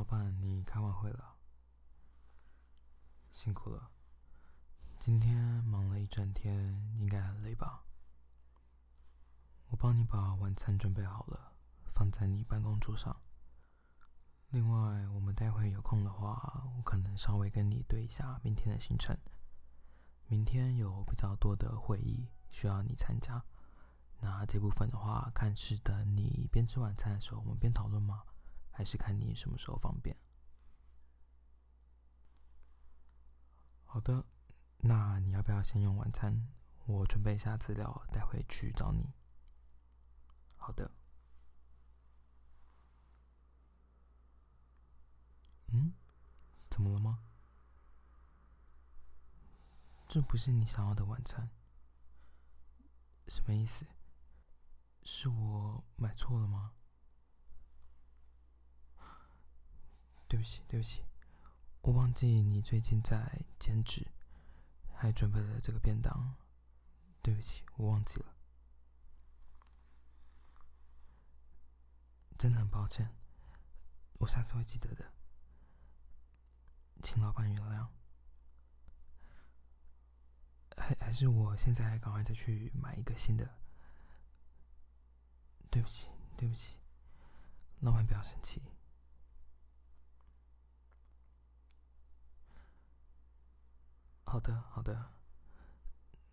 老板，你开完会了，辛苦了。今天忙了一整天，应该很累吧？我帮你把晚餐准备好了，放在你办公桌上。另外，我们待会有空的话，我可能稍微跟你对一下明天的行程。明天有比较多的会议需要你参加，那这部分的话，看是等你边吃晚餐的时候我们边讨论吗？还是看你什么时候方便？好的。那你要不要先用晚餐？我准备一下资料，待会去找你。好的。嗯？怎么了吗？这不是你想要的晚餐？什么意思？是我买错了吗？对不起，对不起，我忘记你最近在兼职。还准备了这个便当，对不起，我忘记了，真的很抱歉，我下次会记得的，请老板原谅。还还是我现在赶快再去买一个新的，对不起，对不起，老板不要生气。好的，好的。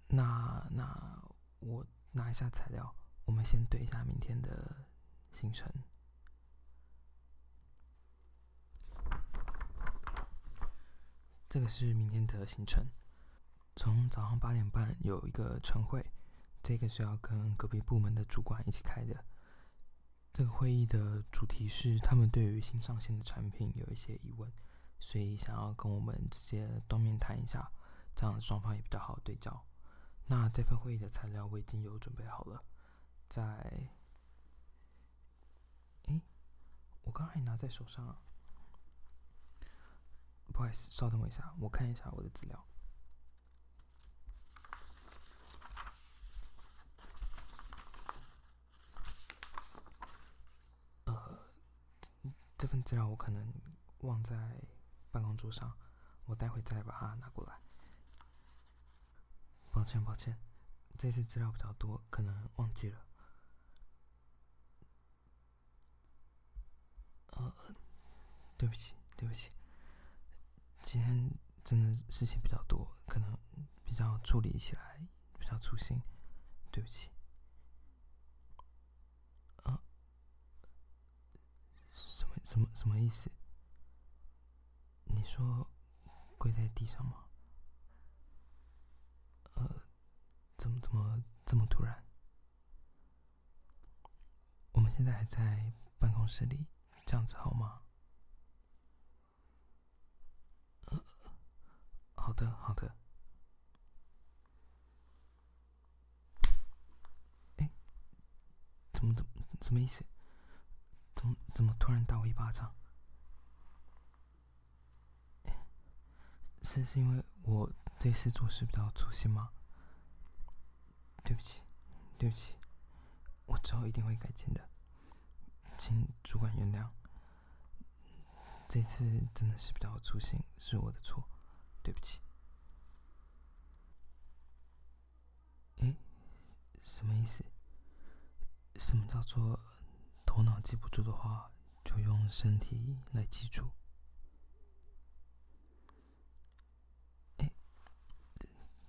那那我拿一下材料，我们先对一下明天的行程。这个是明天的行程，从早上八点半有一个晨会，这个是要跟隔壁部门的主管一起开的。这个会议的主题是他们对于新上线的产品有一些疑问，所以想要跟我们直接当面谈一下。这样双方也比较好对焦。那这份会议的材料我已经有准备好了，在……诶，我刚还拿在手上啊。不好意思，稍等我一下，我看一下我的资料。呃，这份资料我可能忘在办公桌上，我待会再把它拿过来。抱歉，抱歉，这次资料比较多，可能忘记了。呃，对不起，对不起，今天真的事情比较多，可能比较处理起来比较粗心，对不起。啊？什么什么什么意思？你说跪在地上吗？怎么怎么这么突然？我们现在还在办公室里，这样子好吗？好的，好的。哎，怎么怎么什么意思？怎么怎么突然打我一巴掌？是是因为我这次做事比较粗心吗？对不起，对不起，我之后一定会改进的，请主管原谅。这次真的是比较粗心，是我的错，对不起。哎，什么意思？什么叫做头脑记不住的话，就用身体来记住？哎，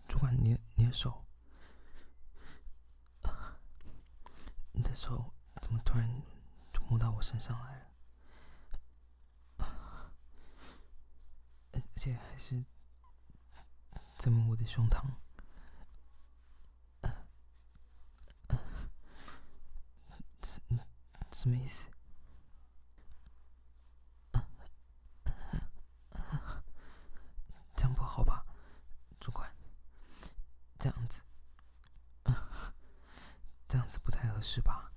主管，你你的手。你的手怎么突然就摸到我身上来了？而且还是在摸我的胸膛，什什么意思？这样不好吧，主管？这样子。这样子是吧？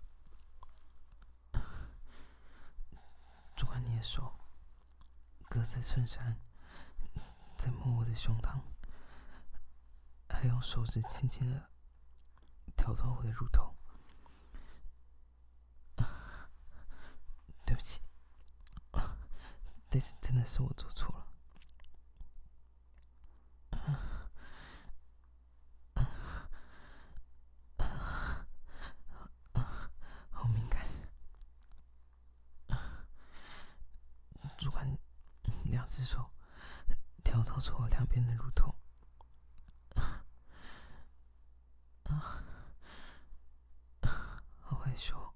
主管，你的手隔着衬衫在摸我的胸膛，还用手指轻轻的挑逗我的乳头。对不起，这次真的是我做错了。好敏感，主管，两只手挑逗着我两边的乳头。好害羞。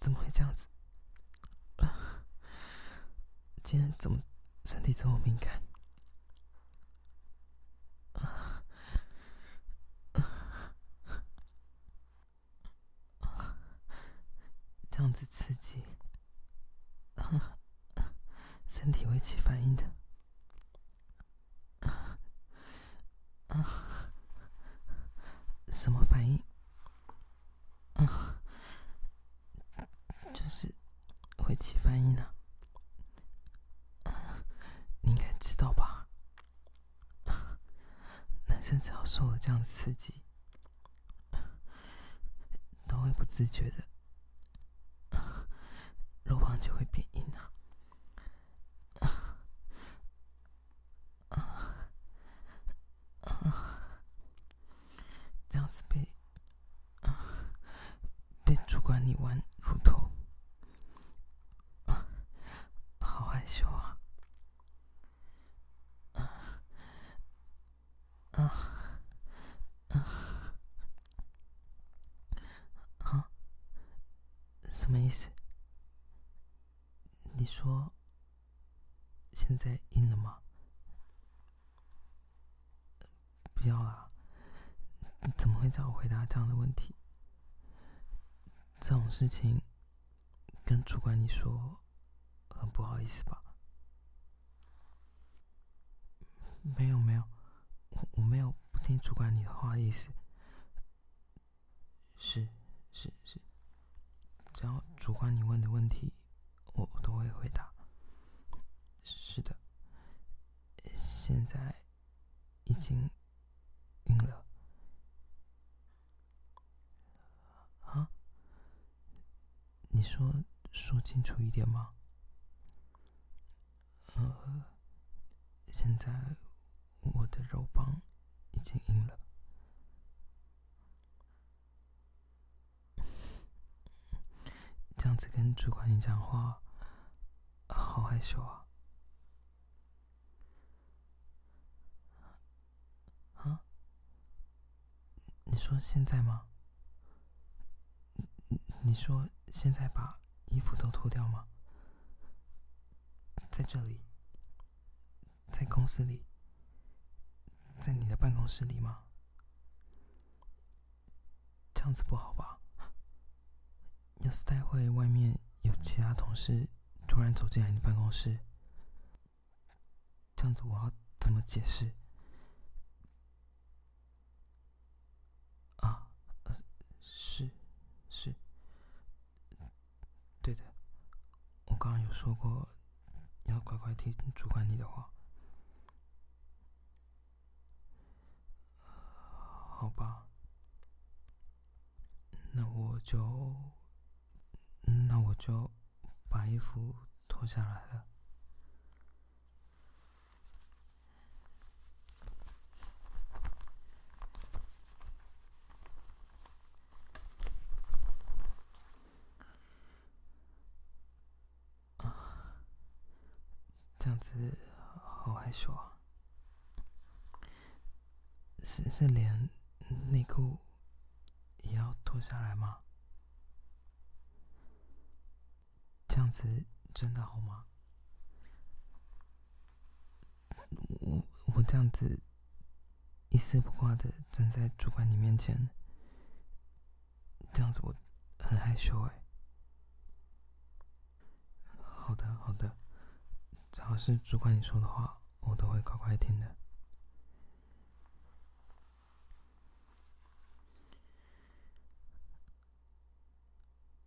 怎么会这样子？今天怎么身体这么敏感？子刺激，身体会起反应的。什么反应？就是会起反应呢。你应该知道吧？男生只要受了这样的刺激，都会不自觉的。肉棒就会变硬啊！这样子被被主管你玩乳头，好害羞啊！啊啊啊！什么意思？你说现在硬了吗？不要啊！你怎么会找我回答这样的问题？这种事情跟主管你说，很不好意思吧？没有没有，我我没有不听主管你的话的意思。是是是，只要主管你问的问题。我都会回答。是的，现在已经晕了。啊？你说说清楚一点吗？呃，现在我的肉棒已经硬了。这样子跟主管你讲话。好害羞啊！啊？你说现在吗？你说现在把衣服都脱掉吗？在这里，在公司里，在你的办公室里吗？这样子不好吧？要是待会外面有其他同事。突然走进来你办公室，这样子我要怎么解释？啊，是是，对的，我刚刚有说过要乖乖听主管你的话，好吧，那我就，那我就。把衣服脱下来了，啊，这样子好害羞啊！是是连内裤也要脱下来吗？这样子真的好吗？我我这样子一丝不挂的站在主管你面前，这样子我很害羞哎。好的好的，只要是主管你说的话，我都会乖乖听的。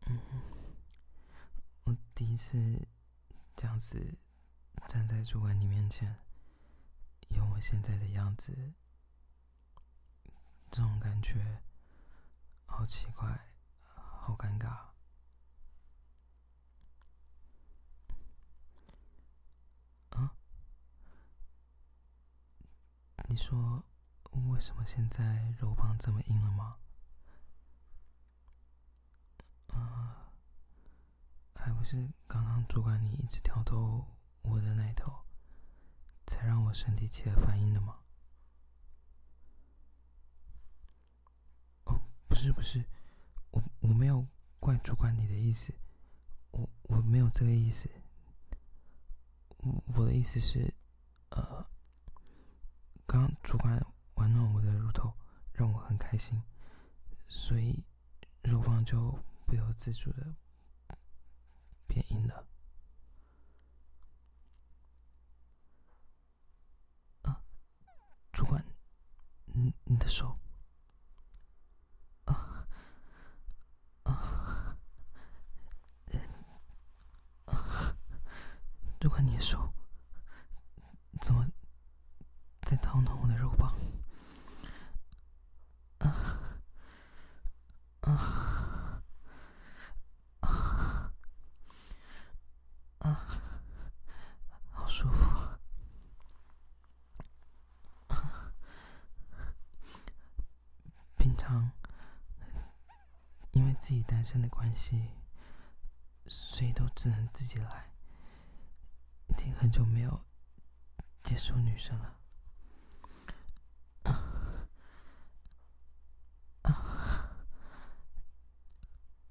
嗯第一次这样子站在主管你面前，用我现在的样子，这种感觉好奇怪，好尴尬。啊？你说为什么现在肉棒这么硬了吗？啊，还不是刚刚主管你一直挑逗我的奶头。才让我身体起了反应的吗？哦，不是不是，我我没有怪主管你的意思，我我没有这个意思。我我的意思是，呃，刚主管玩弄我的乳头，让我很开心，所以肉棒就不由自主的变硬了。主管，你你的手，啊啊啊！主管，你的手怎么在掏弄我的肉棒？啊啊啊啊！好舒服。因为自己单身的关系，所以都只能自己来。已经很久没有接触女生了，啊啊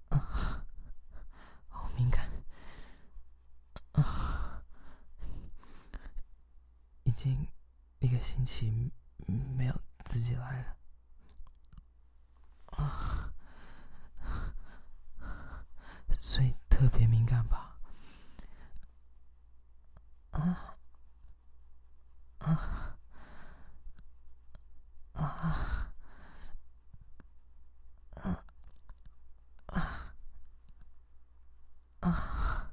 啊！好敏感，啊！已经一个星期没有自己来了。所以特别敏感吧？啊啊啊啊啊啊！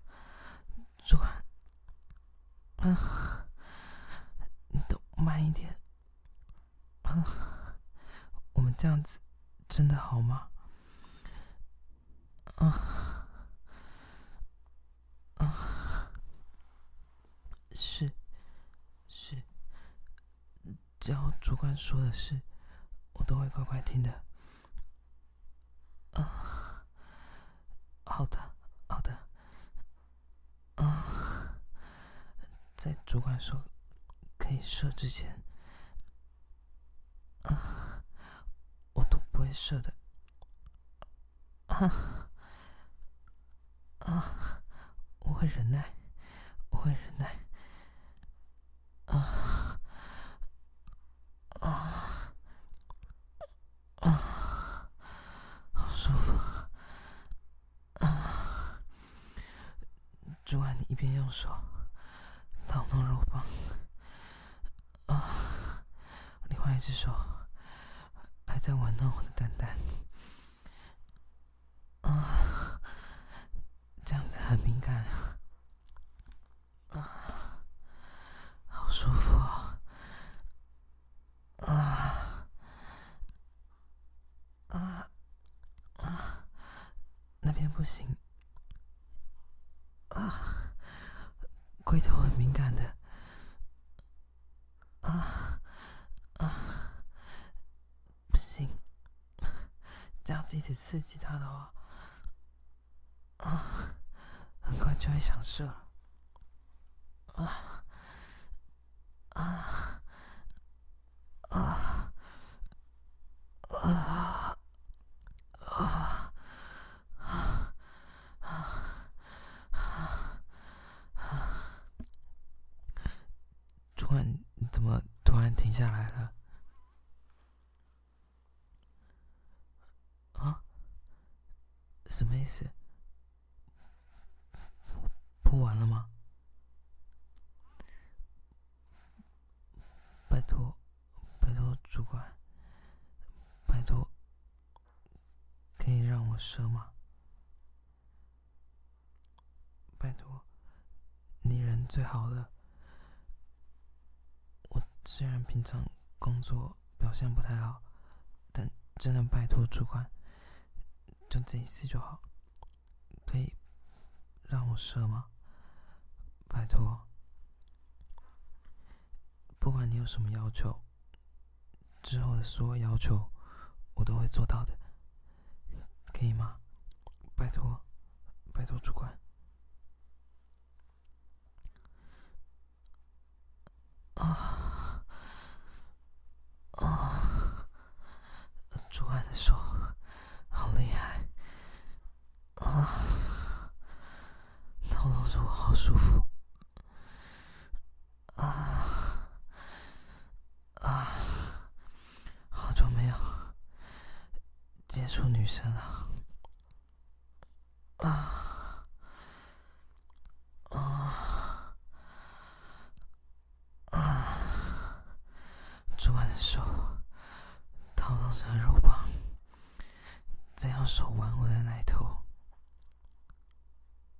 主管，你都慢一点。我们这样子真的好吗？啊。只要主管说的是，我都会乖乖听的。啊，好的，好的。啊，在主管说可以射之前，啊，我都不会射的。啊，啊，我会忍耐，我会忍耐。啊。啊啊，好舒服啊！主管，你一边用手掏弄肉棒，啊，另外一只手还在玩弄我的蛋蛋，啊，这样子很敏感啊，好舒服啊！啊啊啊！那边不行啊，龟头很敏感的啊啊，不行，这样子一直刺激他的话啊，很快就会想射了啊啊！啊啊啊啊啊啊！主管，你怎么突然停下来了？啊？什么意思？不玩了吗？拜托。拜托主管，拜托，可以让我射吗？拜托，你人最好了，我工作表现不太好，但真的拜托主管，就这一次就好，可以让我射吗？拜托，不管你有什么要求，之后的所有要求我都会做到的，可以吗？拜托，拜托主管。啊啊！主管的手好厉害啊！透露着我好舒服啊啊！好久没有接触女生了啊！手套动着肉棒，再用手玩我的奶头，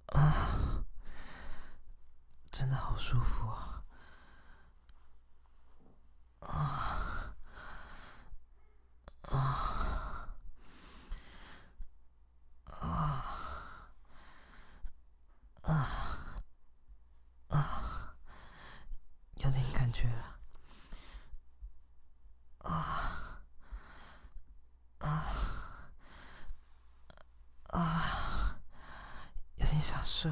啊，真的好舒服啊！啊啊啊啊啊！有点感觉了。射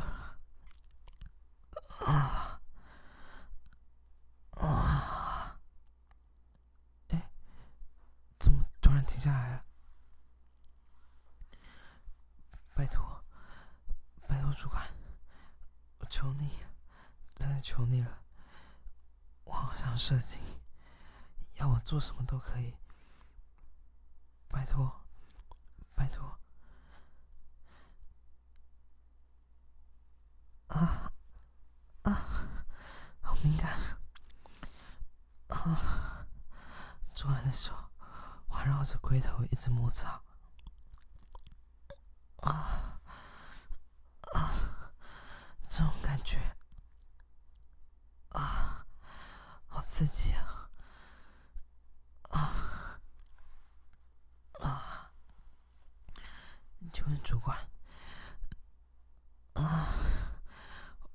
啊啊！哎，怎么突然停下来了？拜托，拜托主管，我求你，真的求你了，我好想射精，要我做什么都可以，拜托，拜托。啊啊，好敏感！啊，主管的手绕着龟头一直摩擦。啊啊，这种感觉啊，好刺激啊！啊啊，请问主管？啊，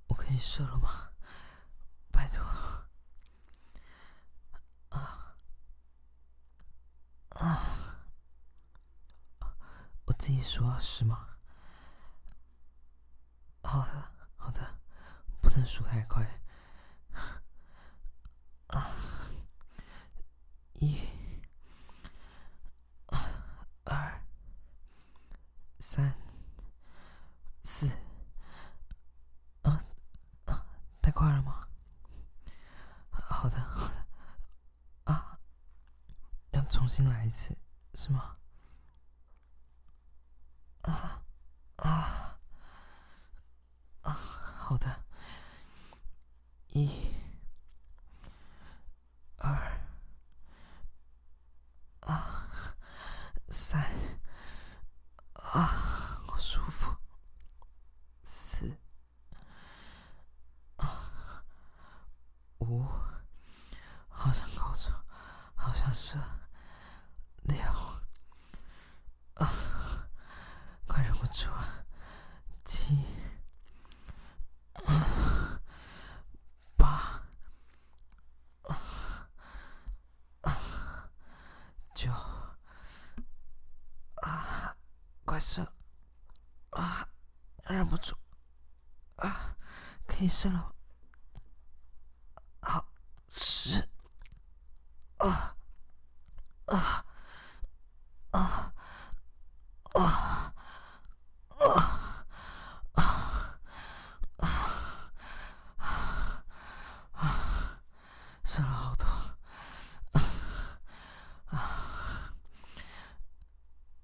我可以射了吗？拜托！啊啊！我自己数是吗？好的，好的，不能数太快。啊！一、二、三、四。啊太快了吗？好的，好的。啊，要重新来一次，是吗？啊啊啊好的一二啊三啊好舒服。四啊五好像高错好像是。六，啊，快忍不住了。七，八，九，啊，快射！啊，忍不住，啊，可以射了。啊啊啊啊啊啊啊！射了好多啊啊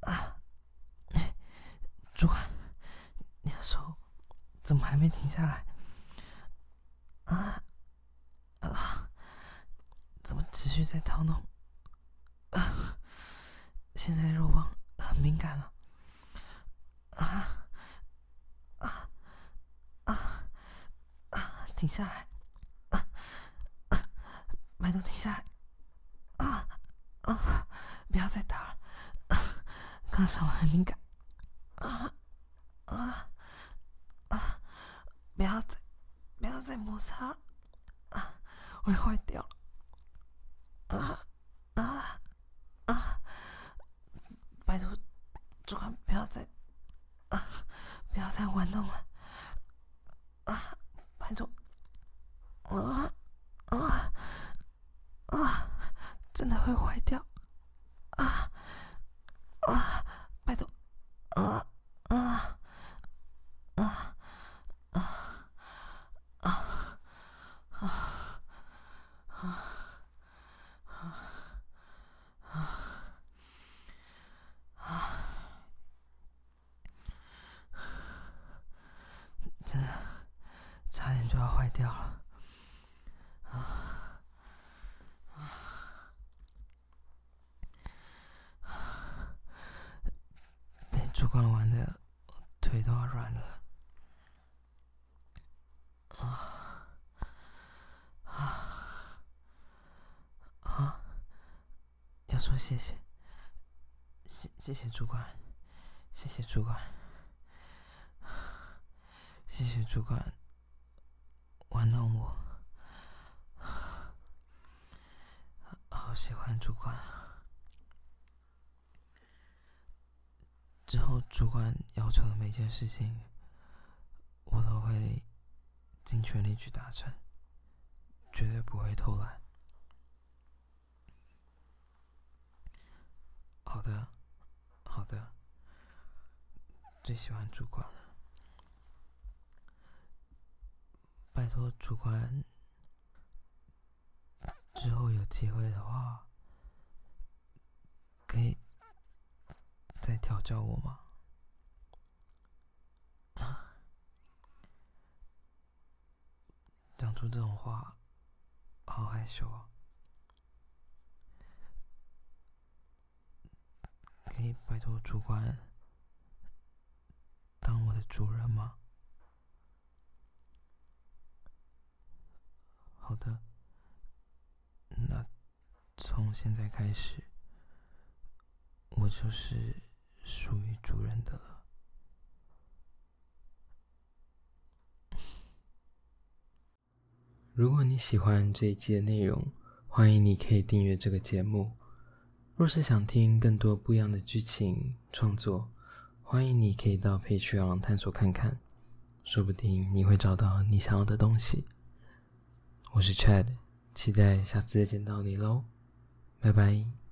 啊！主管，你的手怎么还没停下来？啊啊！怎么持续在掏弄？啊！现在肉棒很敏感了。啊啊啊啊！停下来！啊啊！拜托停下来！啊啊！不要再打了，刚才我很敏感。啊啊啊！不要再不要再摩擦了，啊，会坏掉了。差点就要坏掉了被。主管玩的，腿都要软了。啊啊啊！要说谢谢，谢谢谢主管，谢谢主管，主管玩弄我，好喜欢主管。之后，主管要求的每件事情，我都会尽全力去达成，绝对不会偷懒。好的，好的，最喜欢主管了。拜托主管，之后有机会的话，可以。再调教我吗？讲出这种话，好害羞啊！可以拜托主管当我的主人吗？好的，那从现在开始，我就是。属于主人的了。如果你喜欢这一期的内容，欢迎你可以订阅这个节目。若是想听更多不一样的剧情创作，欢迎你可以到 Patreon 探索看看，说不定你会找到你想要的东西。我是 Chad，期待下次再见到你喽，拜拜。